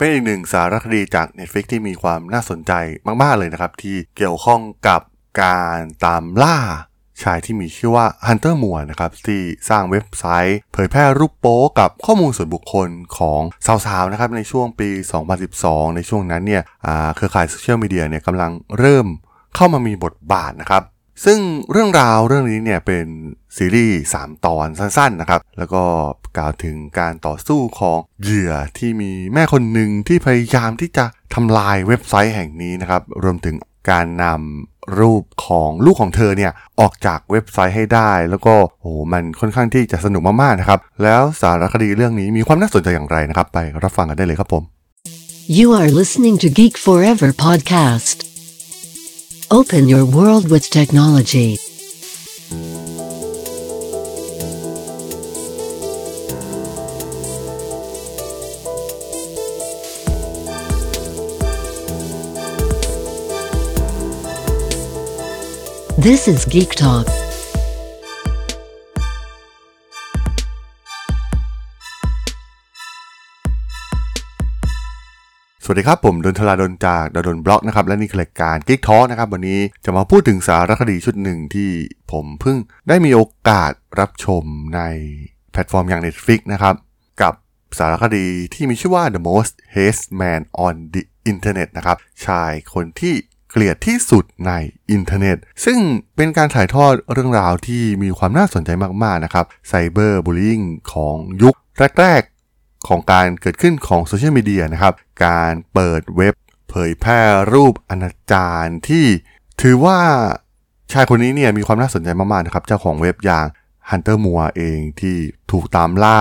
เป็นอีกหนึ่งสารคดีจาก Netflix ที่มีความน่าสนใจมาก ๆ เลยนะครับ ที่เกี่ยวข้องกับการตามล่าชายที่มีชื่อว่า Hunter Moore นะครับที่สร้างเว็บไซต์ เผยแพร่รูปโป๊กับข้อมูลส่วนบุคคลของสาวๆนะครับในช่วงปี 2012 ในช่วงนั้นเนี่ยเครือข่ายโซเชียลมีเดียเนี่ยกำลังเริ่มเข้ามามีบทบาทนะครับ ซึ่งเรื่องราวเรื่องนี้เนี่ยเป็นซีรีส์ 3 ตอนสั้นๆนะครับ แล้วก็กล่าวถึงการต่อสู้ของเหยื่อที่มีแม่คนหนึ่งที่พยายามที่จะทำลายเว็บไซต์แห่งนี้นะครับ รวมถึงการนำรูปของลูกของเธอเนี่ยออกจากเว็บไซต์ให้ได้ แล้วก็โอ้มันค่อนข้างที่จะสนุกมากๆนะครับ แล้วสารคดีเรื่องนี้มีความน่าสนใจอย่างไรนะครับ ไปรับฟังกันได้เลยครับผม You are listening to Geek Forever podcast. Open your world with technology. This is Geek Talk. วัสดีครับ ผมด.ดลจากด.ดล็อกนะครับและนี่คือรายการ Geek Talk นะครับวันนี้จะมาพูดถึงสารคดีชุดหนึ่งที่ผมเพิ่งได้มีโอกาสรับชมในแพลตฟอร์มอย่าง Netflix นะครับ กับสารคดีที่มีชื่อว่า The Most Hated Man on the Internet นะครับชายคนที่เกลียดที่สุดในอินเทอร์เน็ต ซึ่งเป็นการถ่ายทอดเรื่องราวที่มีความน่าสนใจมากๆนะครับ cyberbullying ของยุคแรกๆ ของการเกิดขึ้นของโซเชียลมีเดียนะครับ การเปิดเว็บเผยแพร่รูปอนาจารที่ถือว่าชายคนนี้เนี่ยมีความน่าสนใจมากๆนะครับ เจ้าของเว็บอย่าง Hunter Moore เองที่ถูกตามล่า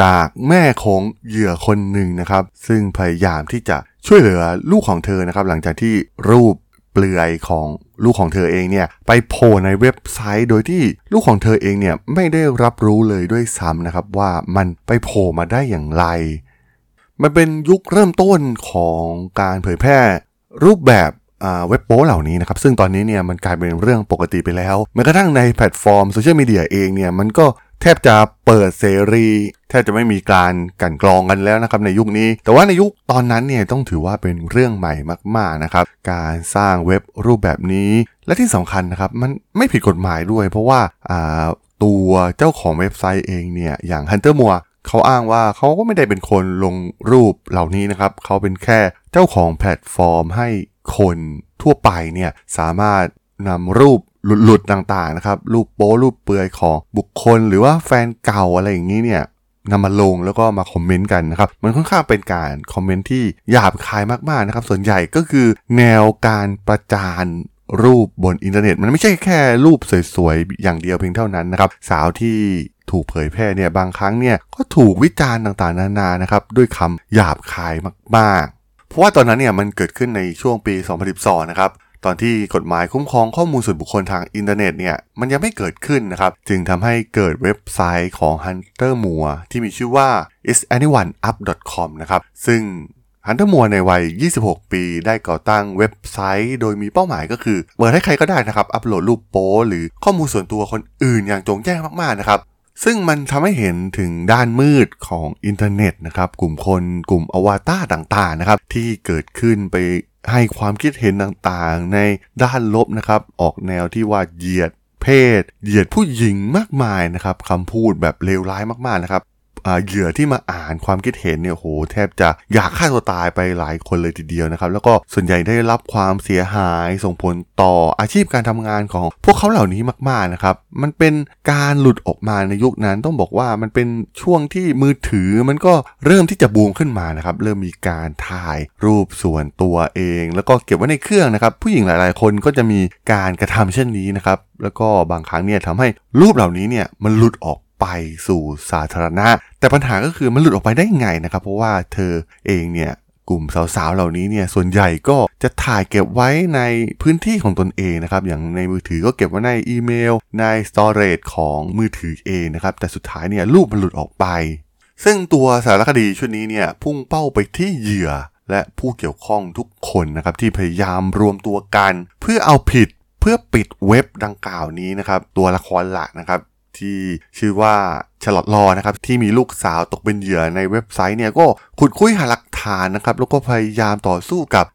จากแม่ของเหยื่อคนหนึ่งนะครับ ซึ่งพยายามที่จะช่วยเหลือลูกของเธอนะครับ หลังจากที่รูป เปลือยของลูกของเธอเองเนี่ยไปโผล่ในเว็บไซต์ โดยที่ลูกของเธอเองเนี่ยไม่ได้รับรู้เลยด้วยซ้ำนะครับว่ามันไปโผล่มาได้อย่างไร มันเป็นยุคเริ่มต้นของการเผยแพร่รูปแบบเว็บโป้เหล่านี้นะครับ ซึ่งตอนนี้เนี่ยมันกลายเป็นเรื่องปกติไปแล้วแม้กระทั่งในแพลตฟอร์มโซเชียลมีเดียเองเนี่ยมันก็ แทบจะเปิดเสรีแทบจะไม่มีการกลั่นกรองกันแล้วนะครับในยุคนี้ แต่ว่าในยุคตอนนั้นเนี่ยต้องถือว่าเป็นเรื่องใหม่มากๆนะครับ การสร้างเว็บรูปแบบนี้ และที่สำคัญนะครับมันไม่ผิดกฎหมายด้วย เพราะว่าตัวเจ้าของเว็บไซต์เองเนี่ยอย่าง Hunter Moore เขาอ้างว่าเขาก็ไม่ได้เป็นคนลงรูปเหล่านี้นะครับเขาเป็นแค่เจ้าของแพลตฟอร์มให้คนทั่วไปเนี่ยสามารถนำรูป หลุดๆต่างๆนะครับรูปโป้รูปเปลือยของบุคคล หรือว่าแฟนเก่าอะไรอย่างนี้เนี่ยนำมาลงแล้วก็มาคอมเมนต์กันนะครับ มันค่อนข้างเป็นการคอมเมนต์ที่หยาบคายมากๆนะครับ ส่วนใหญ่ก็คือแนวการประจานรูปบนอินเทอร์เน็ต มันไม่ใช่แค่รูปสวยๆ อย่างเดียวเพียงเท่านั้นนะครับ สาวที่ถูกเผยแพร่เนี่ยบางครั้งเนี่ยก็ถูกวิจารณ์ต่างๆ นานานะครับด้วยคำหยาบคายมากๆ เพราะว่าตอนนั้นเนี่ยมันเกิดขึ้นในช่วงปี 2012 นะครับ ตอนที่กฎหมายคุ้มครองข้อมูลส่วนบุคคลทางอินเทอร์เน็ตเนี่ยมันยังไม่เกิดขึ้นนะครับ จึงทำให้เกิดเว็บไซต์ของ Hunter Moore ที่มีชื่อว่า isanyoneup.com นะครับ ซึ่ง Hunter Moore ในวัย 26 ปี ได้ก่อตั้งเว็บไซต์ โดยมีเป้าหมายก็คือ เปิดให้ใครก็ได้นะครับ อัปโหลดรูปโป๊หรือข้อมูลส่วนตัวคนอื่นอย่างโจ่งแจ้งมากๆนะครับ ซึ่งมันทำให้เห็นถึงด้านมืดของอินเทอร์เน็ตนะครับ กลุ่มคนกลุ่มอวตารต่างๆนะครับ ที่เกิดขึ้นไปให้ความคิดเห็นต่างๆ ในด้านลบนะครับ ออกแนวที่ว่าเหยียดเพศ เหยียดผู้หญิงมากมายนะครับคำพูดแบบเลวร้ายมากๆนะครับ เหยื่อที่มาอ่านความคิดเห็นเนี่ยโหแทบจะอยากฆ่าตัวตายไปหลายคนเลยทีเดียวนะครับ แล้วก็ส่วนใหญ่ได้รับความเสียหายส่งผลต่ออาชีพการทำงานของพวกเขาเหล่านี้มากๆนะครับ มันเป็นการหลุดออกมาในยุคนั้นต้องบอกว่ามันเป็นช่วงที่มือถือมันก็เริ่มที่จะบูมขึ้นมานะครับ เริ่มมีการถ่ายรูปส่วนตัวเอง แล้วก็เก็บไว้ในเครื่องนะครับ ผู้หญิงหลายๆ คนก็จะมีการกระทำเช่นนี้นะครับแล้วก็บางครั้งเนี่ยทำให้รูปเหล่านี้เนี่ยมันหลุดออก ไปสู่สาธารณะ แต่ปัญหาก็คือมันหลุดออกไปได้ไงนะครับ เพราะว่าเธอเองเนี่ยกลุ่มสาวๆ เหล่านี้เนี่ยส่วนใหญ่ก็จะถ่ายเก็บไว้ในพื้นที่ของตนเองนะครับ อย่างในมือถือก็เก็บไว้ในอีเมล ในสตอเรจของมือถือเองนะครับ แต่สุดท้ายเนี่ยรูปมันหลุดออกไป ซึ่งตัวสารคดีชุดนี้เนี่ยพุ่งเป้าไปที่เหยื่อ และผู้เกี่ยวข้องทุกคนนะครับที่พยายามรวมตัวกัน เพื่อเอาผิดเพื่อปิดเว็บดังกล่าวนี้นะครับ ตัวละครหลักนะครับ ที่ชื่อว่าชลอตลอนะครับที่มีลูกสาวตกเป็นเหยื่อในเว็บไซต์เนี่ยก็ขุดคุยหาหลักฐานนะครับแล้วก็พยายามต่อสู้กับ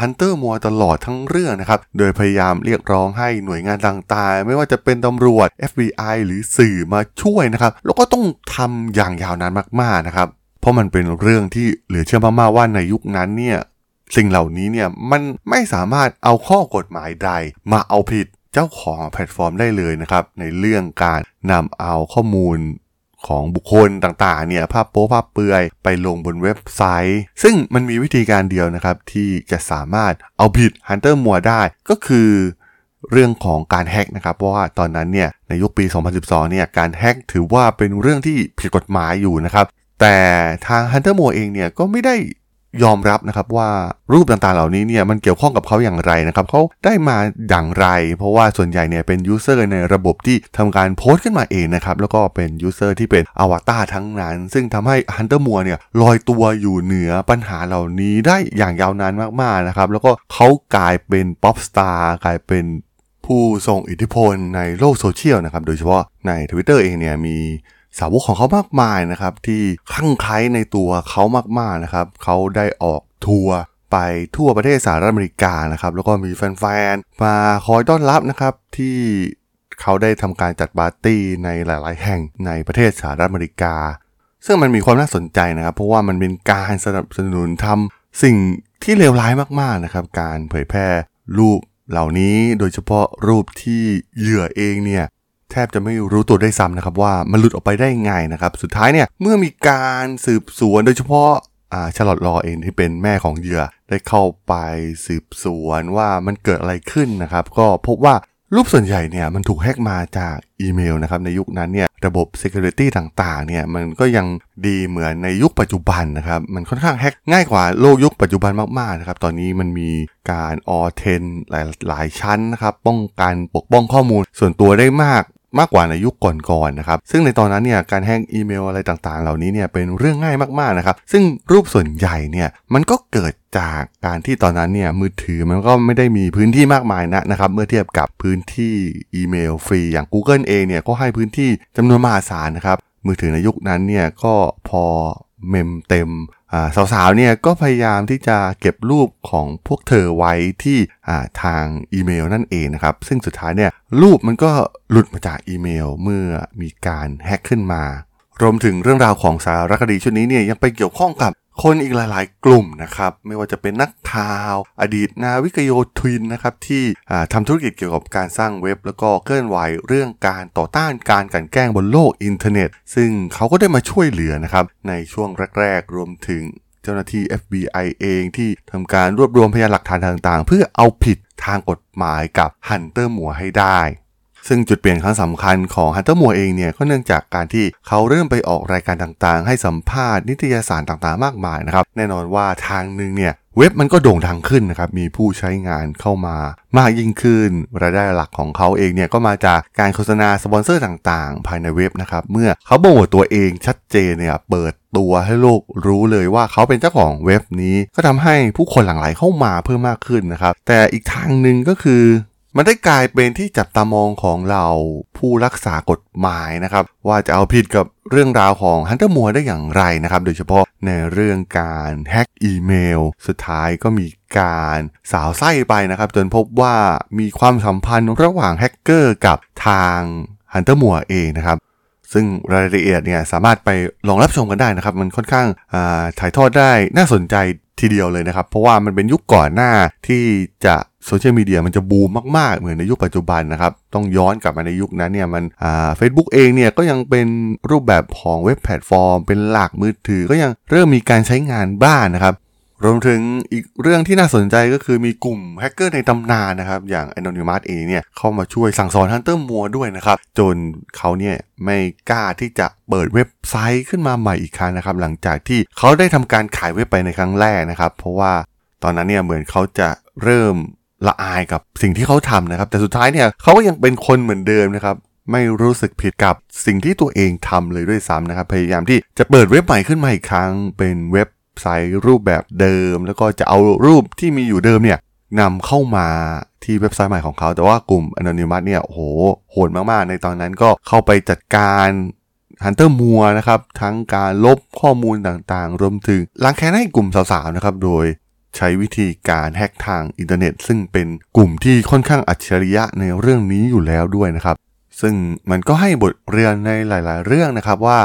ฮันเตอร์มัวตลอดทั้งเรื่องนะครับโดยพยายามเรียกร้องให้หน่วยงานต่างๆ ไม่ว่าจะเป็นตำรวจ FBI หรือสื่อมาช่วยนะครับแล้วก็ต้องทำอย่างยาวนานมากๆนะครับเพราะมันเป็นเรื่องที่เหลือเชื่อมากๆว่าในยุคนั้นเนี่ยสิ่งเหล่านี้เนี่ยมันไม่สามารถเอาข้อกฎหมายใดมาเอาผิด เจ้าของแพลตฟอร์มได้เลยนะครับ ในเรื่องการนำเอาข้อมูลของบุคคลต่างๆ เนี่ยภาพโป๊ภาพเปลือยไปลงบนเว็บไซต์ ซึ่งมันมีวิธีการเดียวนะครับ ที่จะสามารถเอาผิด Hunter Moore ได้ก็คือเรื่องของการแฮกนะครับเพราะว่าตอนนั้นเนี่ยในยุคปี 2012 เนี่ยการแฮกถือว่าเป็นเรื่องที่ผิดกฎหมายอยู่นะครับ แต่ทาง Hunter Moore เองเนี่ยก็ไม่ได้ ยอมรับนะครับว่ารูปต่างๆเหล่านี้เนี่ยมันเกี่ยวข้องกับเขาอย่างไรนะครับเขาได้มาอย่างไร เพราะว่าส่วนใหญ่เนี่ยเป็น user ในระบบที่ทำการโพสต์ขึ้นมาเองนะครับแล้วก็เป็น user ที่เป็นอวตารทั้งนั้น ซึ่งทำให้ Hunter Moore เนี่ยลอยตัวอยู่เหนือปัญหาเหล่านี้ได้อย่างยาวนานมากๆนะครับแล้วก็เขากลายเป็นป๊อปสตาร์กลายเป็นผู้ทรงอิทธิพลในโลกโซเชียลนะครับโดยเฉพาะใน Twitter เองเนี่ยมี สาวกของเขามากมายนะครับ ที่คลั่งไคล้ในตัวเขามากๆนะครับเขาได้ออกทัวร์ไปทั่วประเทศสหรัฐอเมริกานะครับ แล้วก็มีแฟนๆมาคอยต้อนรับนะครับที่เขาได้ทำการจัดปาร์ตี้ในหลายๆ แห่งในประเทศสหรัฐอเมริกา ซึ่งมันมีความน่าสนใจนะครับ เพราะว่ามันเป็นการสนับสนุนทำสิ่งที่เลวร้ายมากๆนะครับ การเผยแพร่รูปเหล่านี้โดยเฉพาะรูปที่เหยื่อเองเนี่ย แทบจะไม่รู้ตัวได้ซ้ำนะครับว่ามันหลุดออกไปได้ไงนะครับ สุดท้ายเนี่ยเมื่อมีการสืบสวนโดยเฉพาะชาลอตลอเองที่เป็นแม่ของเหยื่อได้เข้าไปสืบสวนว่ามันเกิดอะไรขึ้นนะครับ ก็พบว่ารูปส่วนใหญ่เนี่ยมันถูกแฮกมาจากอีเมลนะครับในยุคนั้นเนี่ยระบบ Security ต่างๆเนี่ยมันก็ยังดีเหมือนในยุคปัจจุบันนะครับ มันค่อนข้างแฮกง่ายกว่าโลกยุคปัจจุบันมากๆนะครับ ตอนนี้มันมีการออเทนหลายหลายชั้นนะครับป้องกันปกป้องข้อมูลส่วนตัวได้มาก มากกว่าในยุคก่อนๆนนะครับ ซึ่งในตอนนั้นเนี่ยการแฮกอีเมลอะไรต่างๆ เหล่านี้เนี่ยเป็นเรื่องง่ายมากๆนะครับ ซึ่งรูปส่วนใหญ่เนี่ยมันก็เกิดจากการที่ตอนนั้นเนี่ยมือถือมันก็ไม่ได้มีพื้นที่มากมายนะนะครับเมื่อเทียบกับพื้นที่อีเมลฟรีอย่าง Google เองเนี่ยก็ให้พื้นที่จำนวนมหาศาลนะครับมือถือในยุคนั้นเนี่ยก็พอเมมเต็ม สาวๆเนี่ยก็พยายามที่จะเก็บรูปของพวกเธอไว้ที่ทางอีเมลนั่นเองนะครับ ซึ่งสุดท้ายเนี่ยรูปมันก็หลุดมาจากอีเมลเมื่อมีการแฮ็กขึ้นมารวมถึงเรื่องราวของสารคดีชุดนี้เนี่ยยังไปเกี่ยวข้องกับ คนอีกหลายๆ กลุ่มนะครับ ไม่ว่าจะเป็นนักข่าว อดีตนาวิกโยธินนะครับที่ทำธุรกิจเกี่ยวกับการสร้างเว็บ แล้วก็เคลื่อนไหวเรื่องการต่อต้านการกลั่นแกล้งบนโลกอินเทอร์เน็ต ซึ่งเขาก็ได้มาช่วยเหลือนะครับในช่วงแรก ๆ รวมถึงเจ้าหน้าที่ FBI เองที่ทำการรวบรวมพยานหลักฐานต่างๆ เพื่อเอาผิดทางกฎหมายกับ Hunter Moore ให้ได้ ซึ่งจุดเปลี่ยนครั้งสำคัญของ Hunter Moore เองเนี่ยก็เนื่องจากการที่เขาเริ่มไปออกรายการต่างๆ ให้สัมภาษณ์นิตยสารต่างๆ มากมายนะครับ แน่นอนว่าทางหนึ่งเนี่ยเว็บมันก็โด่งดังขึ้นนะครับ มีผู้ใช้งานเข้ามามากยิ่งขึ้น รายได้หลักของเขาเองเนี่ยก็มาจากการโฆษณาสปอนเซอร์ต่างๆ ภายในเว็บนะครับ เมื่อเขาโปรโมทตัวเองชัดเจนเนี่ยเปิดตัวให้โลกรู้เลยว่าเขาเป็นเจ้าของเว็บนี้ ก็ทำให้ผู้คนหลั่งไหลเข้ามาเพิ่มมากขึ้นนะครับ แต่อีกทางหนึ่งก็คือ มันได้กลายเป็นที่จับตามองของเหล่าผู้รักษากฎหมายนะครับ ว่าจะเอาผิดกับเรื่องราวของ Hunter Moore ได้อย่างไรนะครับ โดยเฉพาะในเรื่องการแฮ็กอีเมล สุดท้ายก็มีการสาวไส้ไปนะครับ จนพบว่ามีความสัมพันธ์ระหว่างแฮกเกอร์กับทาง Hunter Moore เองนะครับซึ่งรายละเอียดเนี่ยสามารถไปลองรับชมกันได้นะครับ มันค่อนข้างถ่ายทอดได้น่าสนใจ ทีเดียวเลยนะครับ เพราะว่ามันเป็นยุคก่อนหน้าที่จะโซเชียลมีเดียมันจะบูมมากๆ เหมือนในยุคปัจจุบันนะครับ ต้องย้อนกลับมาในยุคนั้นเนี่ยมันอ่าเฟซบุ๊กเองเนี่ยก็ยังเป็นรูปแบบของเว็บแพลตฟอร์ม เป็นหลักมือถือก็ยังเริ่มมีการใช้งานบ้างนะครับ รวมถึงอีกเรื่องที่น่าสนใจก็คือมีกลุ่มแฮกเกอร์ในตำนานนะครับ อย่าง Anonymous เองเนี่ยเข้ามาช่วยสั่งสอนฮันเตอร์มัวด้วยนะครับ จนเขาเนี่ยไม่กล้าที่จะเปิดเว็บไซต์ขึ้นมาใหม่อีกครั้งนะครับ หลังจากที่เขาได้ทำการขายเว็บไปในครั้งแรกนะครับ เพราะว่าตอนนั้นเนี่ยเหมือนเขาจะเริ่มละอายกับสิ่งที่เขาทำนะครับ แต่สุดท้ายเนี่ยเขาก็ยังเป็นคนเหมือนเดิมนะครับไม่รู้สึกผิดกับสิ่งที่ตัวเองทำเลยด้วยซ้ำนะครับ พยายามที่จะเปิดเว็บใหม่ขึ้นมาอีกครั้ง เป็นเว็บ ไซต์รูปแบบเดิม แล้วก็จะเอารูปที่มีอยู่เดิมเนี่ยนำเข้ามาที่เว็บไซต์ใหม่ของเขา แต่ว่ากลุ่ม Anonymous เนี่ยโหโหดมากๆ ในตอนนั้นก็เข้าไปจัดการฮันเตอร์มัวนะครับ ทั้งการลบข้อมูลต่างๆ รวมถึงล้างแค้นให้กลุ่มสาวๆ นะครับ โดยใช้วิธีการแฮกทางอินเทอร์เน็ต ซึ่งเป็นกลุ่มที่ค่อนข้างอัจฉริยะในเรื่องนี้อยู่แล้วด้วยนะครับ ซึ่งมันก็ให้บทเรียนในหลาย ๆ เรื่องนะครับว่า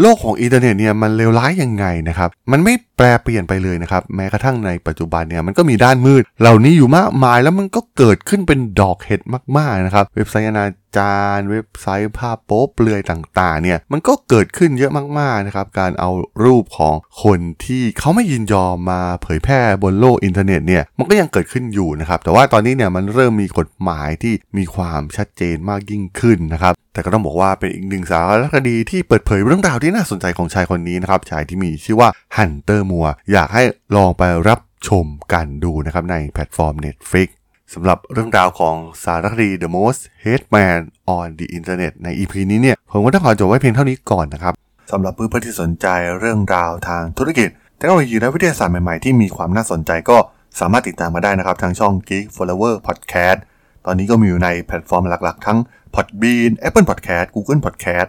โลกของอินเทอร์เน็ตเนี่ยมันเลวร้ายยังไงนะครับ มันไม่แปลเปลี่ยนไปเลยนะครับ แม้กระทั่งในปัจจุบันเนี่ยมันก็มีด้านมืด เหล่านี้อยู่มากมายแล้วมันก็เกิดขึ้นเป็นดอกเห็ดมากๆนะครับ เว็บไซต์อนาจารเว็บไซต์ภาพโป๊เปลือยต่างๆเนี่ยมันก็เกิดขึ้นเยอะมากๆนะครับการเอารูปของคนที่เขาไม่ยินยอมมาเผยแพร่บนโลกอินเทอร์เน็ตเนี่ยมันก็ยังเกิดขึ้นอยู่นะครับแต่ว่าตอนนี้เนี่ยมันเริ่มมีกฎหมายที่มีความชัดเจนมากยิ่งขึ้นนะครับแต่ก็ต้องบอกว่าเป็นอีกหนึ่งสารคดีที่เปิดเผยเรื่องราวที่น่าสนใจของชายคนนี้นะครับชายที่มีชื่อว่าฮันเตอร์มัวอยากให้ลองไปรับชมกันดูนะครับในแพลตฟอร์ม Netflix สำหรับเรื่องราวของสารคดี The Most Hated Man on the Internet ใน EP นี้เนี่ย ผมก็ต้องขอจบไว้เพียงเท่านี้ก่อนนะครับสำหรับเพื่อนๆที่สนใจเรื่องราวทางธุรกิจเทคโนโลยีและวิทยาศาสตร์ใหม่ๆ ที่มีความน่าสนใจก็สามารถติดตามมาได้นะครับ ทางช่อง Geek Forever Podcast ตอนนี้ก็มีอยู่ในแพลตฟอร์มหลักๆ ทั้ง Podbean Apple Podcast Google Podcast